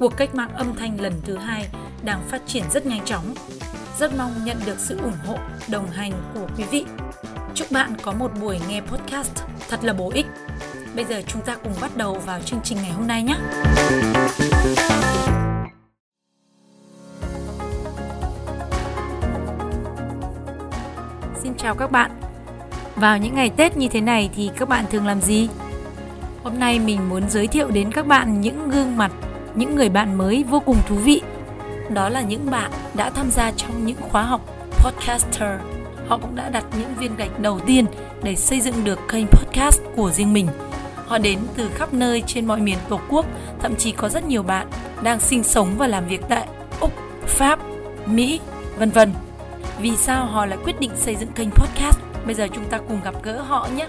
cuộc cách mạng âm thanh lần thứ hai đang phát triển rất nhanh chóng. Rất mong nhận được sự ủng hộ, đồng hành của quý vị. Chúc bạn có một buổi nghe podcast thật là bổ ích. Bây giờ chúng ta cùng bắt đầu vào chương trình ngày hôm nay nhé. Xin chào các bạn. Vào những ngày Tết như thế này thì các bạn thường làm gì? Hôm nay mình muốn giới thiệu đến các bạn những gương mặt, những người bạn mới vô cùng thú vị. Đó là những bạn đã tham gia trong những khóa học podcaster. Họ cũng đã đặt những viên gạch đầu tiên để xây dựng được kênh podcast của riêng mình. Họ đến từ khắp nơi trên mọi miền Tổ quốc, thậm chí có rất nhiều bạn đang sinh sống và làm việc tại Úc, Pháp, Mỹ, vân vân. Vì sao họ lại quyết định xây dựng kênh podcast? Bây giờ chúng ta cùng gặp gỡ họ nhé.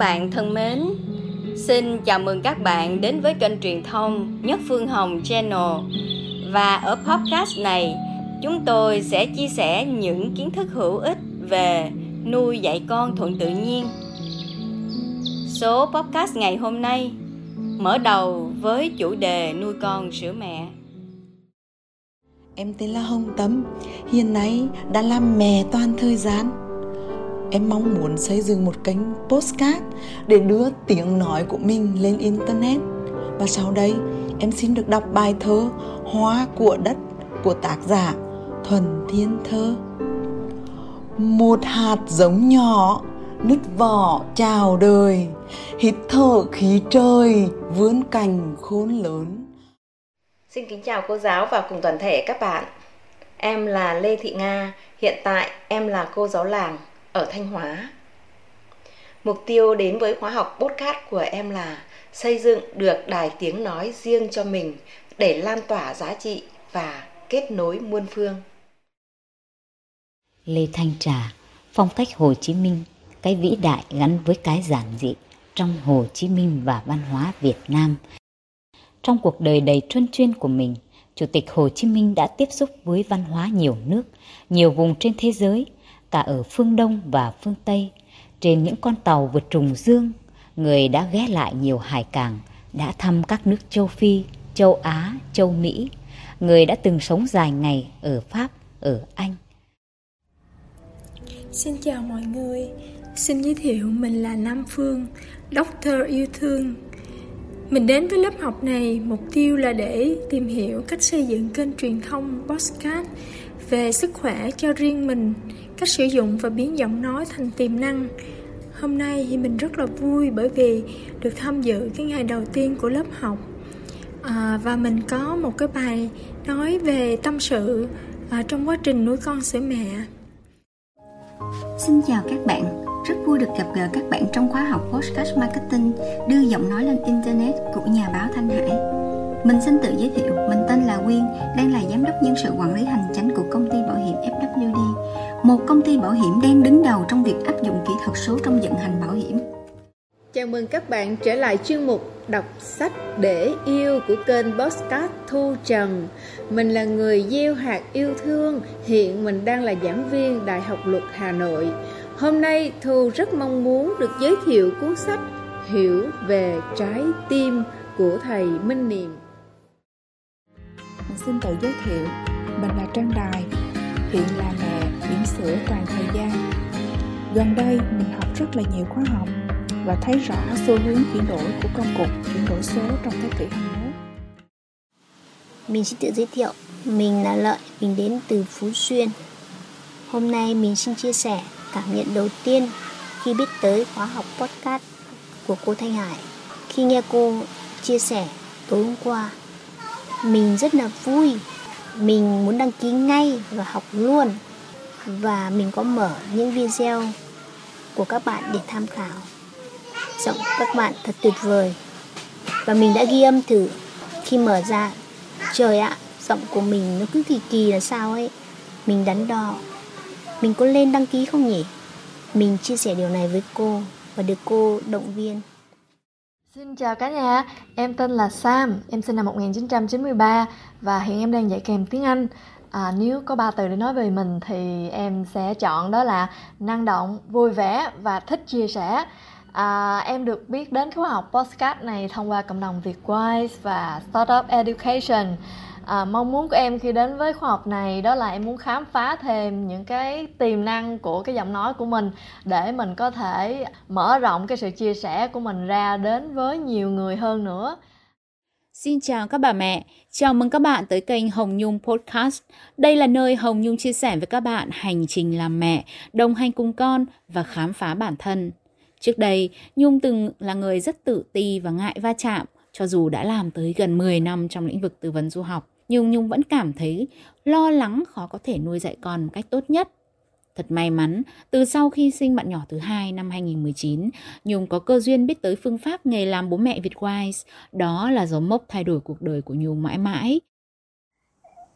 Bạn thân mến, xin chào mừng các bạn đến với kênh truyền thông Nhất Phương Hồng Channel. Và ở podcast này, chúng tôi sẽ chia sẻ những kiến thức hữu ích về nuôi dạy con thuận tự nhiên. Số podcast ngày hôm nay mở đầu với chủ đề nuôi con sữa mẹ. Em tên là Hồng Tâm, hiện nay đã làm mẹ toàn thời gian. Em mong muốn xây dựng một kênh postcard để đưa tiếng nói của mình lên internet. Và sau đây, em xin được đọc bài thơ Hoa của đất của tác giả Thuần Thiên Thơ. Một hạt giống nhỏ nứt vỏ chào đời hít thở khí trời vươn cành khôn lớn. Xin kính chào cô giáo và cùng toàn thể các bạn. Em là lê thị nga hiện tại em là cô giáo làng ở thanh hóa mục tiêu đến với khóa học podcast của em là xây dựng được đài tiếng nói riêng cho mình để lan tỏa giá trị và kết nối muôn phương Lê Thanh Trà, phong cách Hồ Chí Minh, cái vĩ đại gắn với cái giản dị trong Hồ Chí Minh và văn hóa Việt Nam. Trong cuộc đời đầy truân chuyên của mình, Chủ tịch Hồ Chí Minh đã tiếp xúc với văn hóa nhiều nước, nhiều vùng trên thế giới, cả ở phương Đông và phương Tây. Trên những con tàu vượt trùng dương, người đã ghé lại nhiều hải cảng, đã thăm các nước châu Phi, châu Á, châu Mỹ. Người đã từng sống dài ngày ở Pháp, ở Anh. Xin chào mọi người, xin giới thiệu mình là Nam Phương, Doctor yêu thương. Mình đến với lớp học này mục tiêu là để tìm hiểu cách xây dựng kênh truyền thông podcast về sức khỏe cho riêng mình, cách sử dụng và biến giọng nói thành tiềm năng. Hôm nay thì mình rất là vui bởi vì được tham dự cái ngày đầu tiên của lớp học à, và mình có một cái bài nói về tâm sự à, trong quá trình nuôi con sữa mẹ Xin chào các bạn, rất vui được gặp gỡ các bạn trong khóa học Podcast Marketing đưa giọng nói lên Internet của nhà báo Thanh Hải. Mình xin tự giới thiệu, mình tên là Quyên, đang là giám đốc nhân sự quản lý hành chánh của công ty bảo hiểm FWD, một công ty bảo hiểm đang đứng đầu trong việc áp dụng kỹ thuật số trong vận hành bảo hiểm. Chào mừng các bạn trở lại chuyên mục đọc sách để yêu của kênh Postcard Thu Trần. Mình là người gieo hạt yêu thương, hiện mình đang là giảng viên Đại học Luật Hà Nội. Hôm nay Thu rất mong muốn được giới thiệu cuốn sách Hiểu về trái tim của thầy Minh Niệm. Xin tự giới thiệu, mình là Trang Đài, hiện là mẹ bỉm sữa toàn thời gian. Gần đây mình học rất là nhiều khóa học và thấy rõ xu hướng chuyển đổi của công cuộc chuyển đổi số trong thế kỷ 21. Mình xin tự giới thiệu, mình là Lợi, mình đến từ Phú Xuyên. Hôm nay mình xin chia sẻ cảm nhận đầu tiên khi biết tới khóa học podcast của cô Thanh Hải. Khi nghe cô chia sẻ tối hôm qua, mình rất là vui. Mình muốn đăng ký ngay và học luôn. và mình có mở những video của các bạn để tham khảo. Giọng các bạn thật tuyệt vời. Và mình đã ghi âm thử khi mở ra. Trời ạ, giọng của mình nó cứ kỳ kỳ là sao ấy. Mình đắn đo. Mình có lên đăng ký không nhỉ? Mình chia sẻ điều này với cô và được cô động viên. Xin chào cả nhà, em tên là Sam, em sinh năm 1993 và hiện em đang dạy kèm tiếng Anh. À, nếu có ba từ để nói về mình thì em sẽ chọn đó là năng động, vui vẻ và thích chia sẻ. À, em được biết đến khóa học podcast này thông qua cộng đồng Vietwise và Startup Education à, mong muốn của em khi đến với khóa học này đó là em muốn khám phá thêm những cái tiềm năng của cái giọng nói của mình để mình có thể mở rộng cái sự chia sẻ của mình ra đến với nhiều người hơn nữa Xin chào các bà mẹ, chào mừng các bạn tới kênh Hồng Nhung Podcast. Đây là nơi Hồng Nhung chia sẻ với các bạn hành trình làm mẹ, đồng hành cùng con và khám phá bản thân. Trước đây, Nhung từng là người rất tự ti và ngại va chạm, cho dù đã làm tới gần 10 năm trong lĩnh vực tư vấn du học nhưng Nhung vẫn cảm thấy lo lắng khó có thể nuôi dạy con một cách tốt nhất. Thật may mắn, từ sau khi sinh bạn nhỏ thứ hai năm 2019, Nhung có cơ duyên biết tới phương pháp nghề làm bố mẹ Việt Wise Đó là dấu mốc thay đổi cuộc đời của Nhung mãi mãi.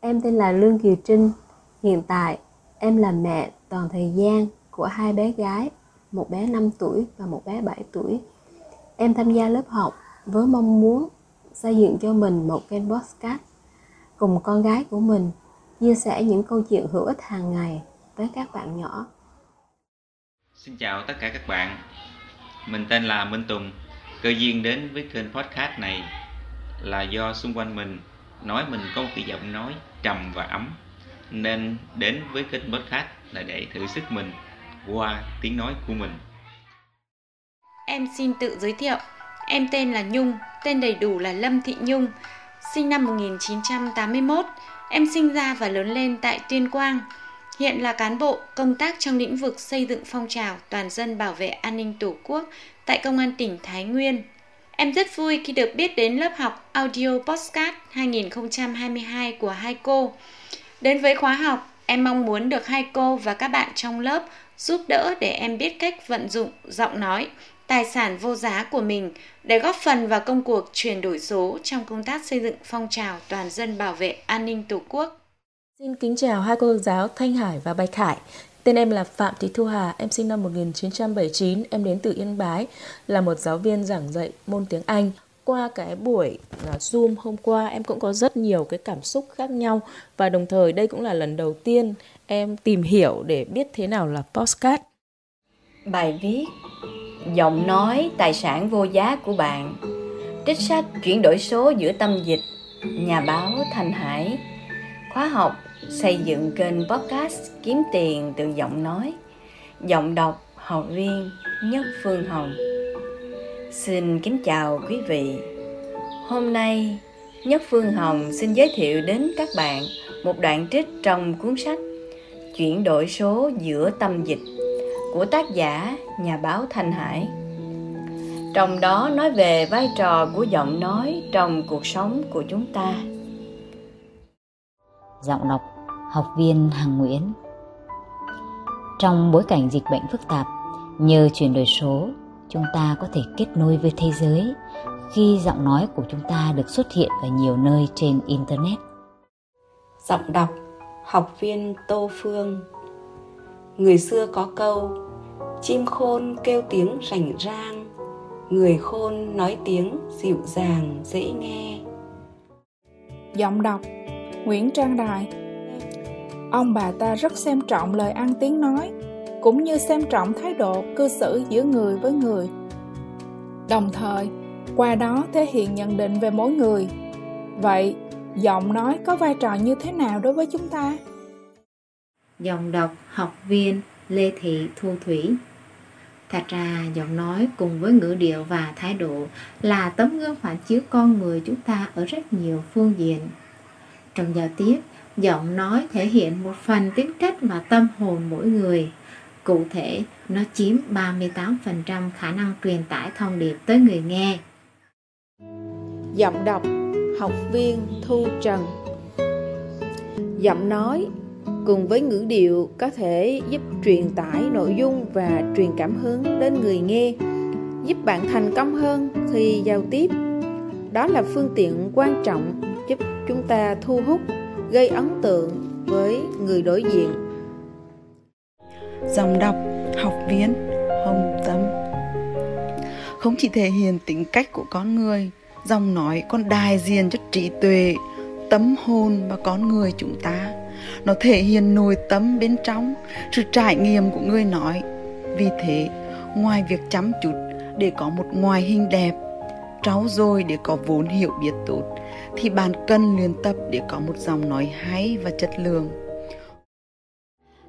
Em tên là Lương Kiều Trinh. Hiện tại, em là mẹ toàn thời gian của hai bé gái, một bé 5 tuổi và một bé 7 tuổi. Em tham gia lớp học với mong muốn xây dựng cho mình một kênh podcast cùng con gái của mình, chia sẻ những câu chuyện hữu ích hàng ngày với các bạn nhỏ. Xin chào tất cả các bạn. Mình tên là Minh Tùng. Cơ duyên đến với kênh podcast này là do xung quanh mình nói mình có một cái giọng nói trầm và ấm, nên đến với kênh podcast là để thử sức mình qua tiếng nói của mình. Em xin tự giới thiệu. Em tên là Nhung, tên đầy đủ là Lâm Thị Nhung sinh năm 1981. Em sinh ra và lớn lên tại Tuyên Quang. Hiện là cán bộ công tác trong lĩnh vực xây dựng phong trào toàn dân bảo vệ an ninh Tổ quốc tại Công an tỉnh Thái Nguyên. Em rất vui khi được biết đến lớp học Audio Postcard 2022 của hai cô. Đến với khóa học, em mong muốn được hai cô và các bạn trong lớp giúp đỡ để em biết cách vận dụng giọng nói, tài sản vô giá của mình để góp phần vào công cuộc chuyển đổi số trong công tác xây dựng phong trào toàn dân bảo vệ an ninh Tổ quốc. Xin kính chào hai cô giáo Thanh Hải và Bạch Hải. Tên em là Phạm Thị Thu Hà, em sinh năm 1979, em đến từ Yên Bái, là một giáo viên giảng dạy môn tiếng Anh. Qua cái buổi à, Zoom hôm qua, em cũng có rất nhiều cái cảm xúc khác nhau. Và đồng thời đây cũng là lần đầu tiên em tìm hiểu để biết thế nào là postcard. Bài viết, giọng nói, tài sản vô giá của bạn. Trích sách, chuyển đổi số giữa tâm dịch. Nhà báo thành hải. Khóa học, xây dựng kênh podcast kiếm tiền từ giọng nói. Giọng đọc, học viên nhất phương hồng xin kính chào quý vị hôm nay nhất phương hồng xin giới thiệu đến các bạn một đoạn trích trong cuốn sách chuyển đổi số giữa tâm dịch của tác giả nhà báo Thanh Hải. Trong đó nói về vai trò của giọng nói trong cuộc sống của chúng ta. Giọng đọc học viên Hằng Nguyễn Trong bối cảnh dịch bệnh phức tạp, nhờ chuyển đổi số, chúng ta có thể kết nối với thế giới khi giọng nói của chúng ta được xuất hiện ở nhiều nơi trên Internet. Giọng đọc học viên Tô Phương. Người xưa có câu chim khôn kêu tiếng rành rang người khôn nói tiếng dịu dàng dễ nghe. Giọng đọc nguyễn trang đài. Ông bà ta rất xem trọng lời ăn tiếng nói cũng như xem trọng thái độ cư xử giữa người với người đồng thời qua đó thể hiện nhận định về mỗi người vậy giọng nói có vai trò như thế nào đối với chúng ta giọng đọc học viên lê thị thu thủy Thật ra giọng nói cùng với ngữ điệu và thái độ là tấm gương phản chiếu con người chúng ta ở rất nhiều phương diện. Trong giao tiếp, giọng nói thể hiện một phần tính cách và tâm hồn mỗi người. Cụ thể, nó chiếm 38% khả năng truyền tải thông điệp tới người nghe. Giọng đọc Học viên Thu Trần. Giọng nói cùng với ngữ điệu có thể giúp truyền tải nội dung và truyền cảm hứng đến người nghe giúp bạn thành công hơn khi giao tiếp. Đó là phương tiện quan trọng giúp chúng ta thu hút gây ấn tượng với người đối diện dòng đọc, học viên hồng tâm. Không chỉ thể hiện tính cách của con người dòng nói còn đại diện cho trí tuệ, tâm hồn và con người chúng ta. Nó thể hiện nội tâm bên trong, sự trải nghiệm của người nói. Vì thế, ngoài việc chăm chút để có một ngoại hình đẹp, trau dồi để có vốn hiểu biết tốt, thì bạn cần luyện tập để có một dòng nói hay và chất lượng.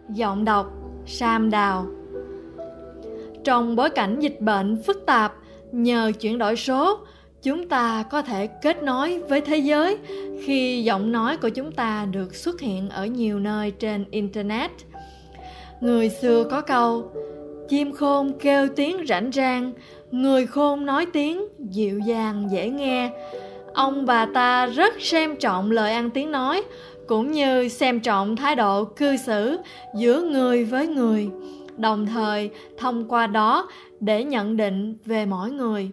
Giọng đọc sam đào trong bối cảnh dịch bệnh phức tạp, nhờ chuyển đổi số, chúng ta có thể kết nối với thế giới khi giọng nói của chúng ta được xuất hiện ở nhiều nơi trên internet. Người xưa có câu, chim khôn kêu tiếng rảnh rang, người khôn nói tiếng dịu dàng dễ nghe. Ông bà ta rất xem trọng lời ăn tiếng nói cũng như xem trọng thái độ cư xử giữa người với người, đồng thời thông qua đó để nhận định về mỗi người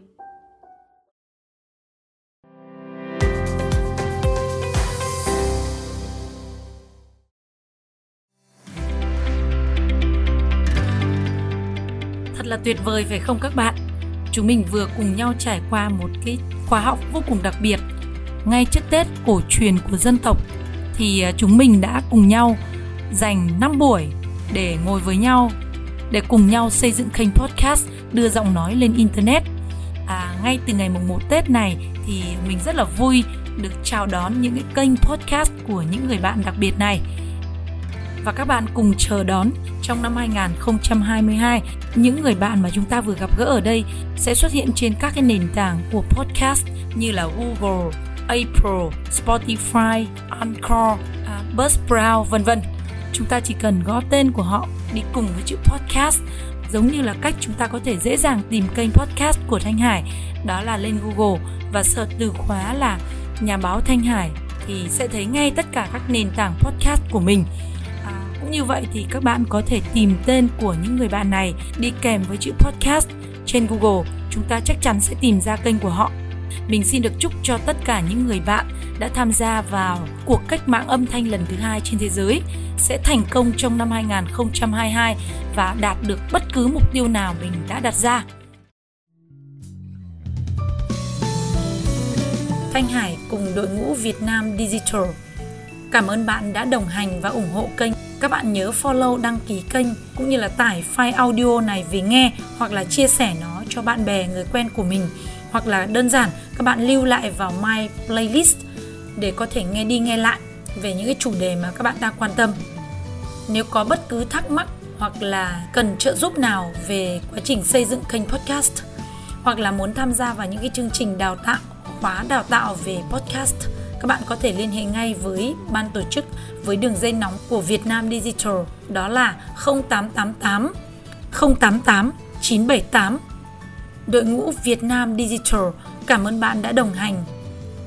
Thật là tuyệt vời, phải không các bạn? Chúng mình vừa cùng nhau trải qua một cái khóa học vô cùng đặc biệt. Ngay trước Tết cổ truyền của dân tộc thì à, chúng mình đã cùng nhau dành 5 buổi để ngồi với nhau để cùng nhau xây dựng kênh podcast đưa giọng nói lên internet. À, ngay từ ngày mùng 1 Tết này thì mình rất là vui được chào đón những cái kênh podcast của những người bạn đặc biệt này và các bạn cùng chờ đón trong năm 2022 những người bạn mà chúng ta vừa gặp gỡ ở đây sẽ xuất hiện trên các cái nền tảng của podcast như là Google, Apple, Spotify, Anchor, uh, Buzzsprout vân vân. Chúng ta chỉ cần gõ tên của họ đi cùng với chữ podcast giống như là cách chúng ta có thể dễ dàng tìm kênh podcast của Thanh Hải đó là lên Google và search từ khóa là nhà báo Thanh Hải thì sẽ thấy ngay tất cả các nền tảng podcast của mình à, cũng như vậy thì các bạn có thể tìm tên của những người bạn này đi kèm với chữ podcast trên Google, chúng ta chắc chắn sẽ tìm ra kênh của họ. Mình xin được chúc cho tất cả những người bạn đã tham gia vào cuộc cách mạng âm thanh lần thứ hai trên thế giới sẽ thành công trong năm 2022 và đạt được bất cứ mục tiêu nào mình đã đặt ra. Thanh Hải cùng đội ngũ Việt Nam Digital. Cảm ơn bạn đã đồng hành và ủng hộ kênh các bạn nhớ follow, đăng ký kênh cũng như là tải file audio này về nghe hoặc là chia sẻ nó cho bạn bè, người quen của mình hoặc là đơn giản, các bạn lưu lại vào my playlist để có thể nghe đi nghe lại về những cái chủ đề mà các bạn đang quan tâm nếu có bất cứ thắc mắc hoặc là cần trợ giúp nào về quá trình xây dựng kênh podcast, hoặc là muốn tham gia vào những cái chương trình đào tạo, khóa đào tạo về podcast, các bạn có thể liên hệ ngay với ban tổ chức với đường dây nóng của Việt Nam Digital, đó là 0888 088 978. Đội ngũ Việt Nam Digital cảm ơn bạn đã đồng hành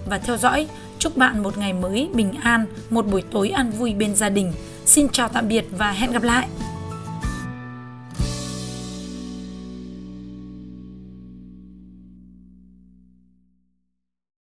và theo dõi. Chúc bạn một ngày mới bình an, một buổi tối an vui bên gia đình. Xin chào tạm biệt và hẹn gặp lại.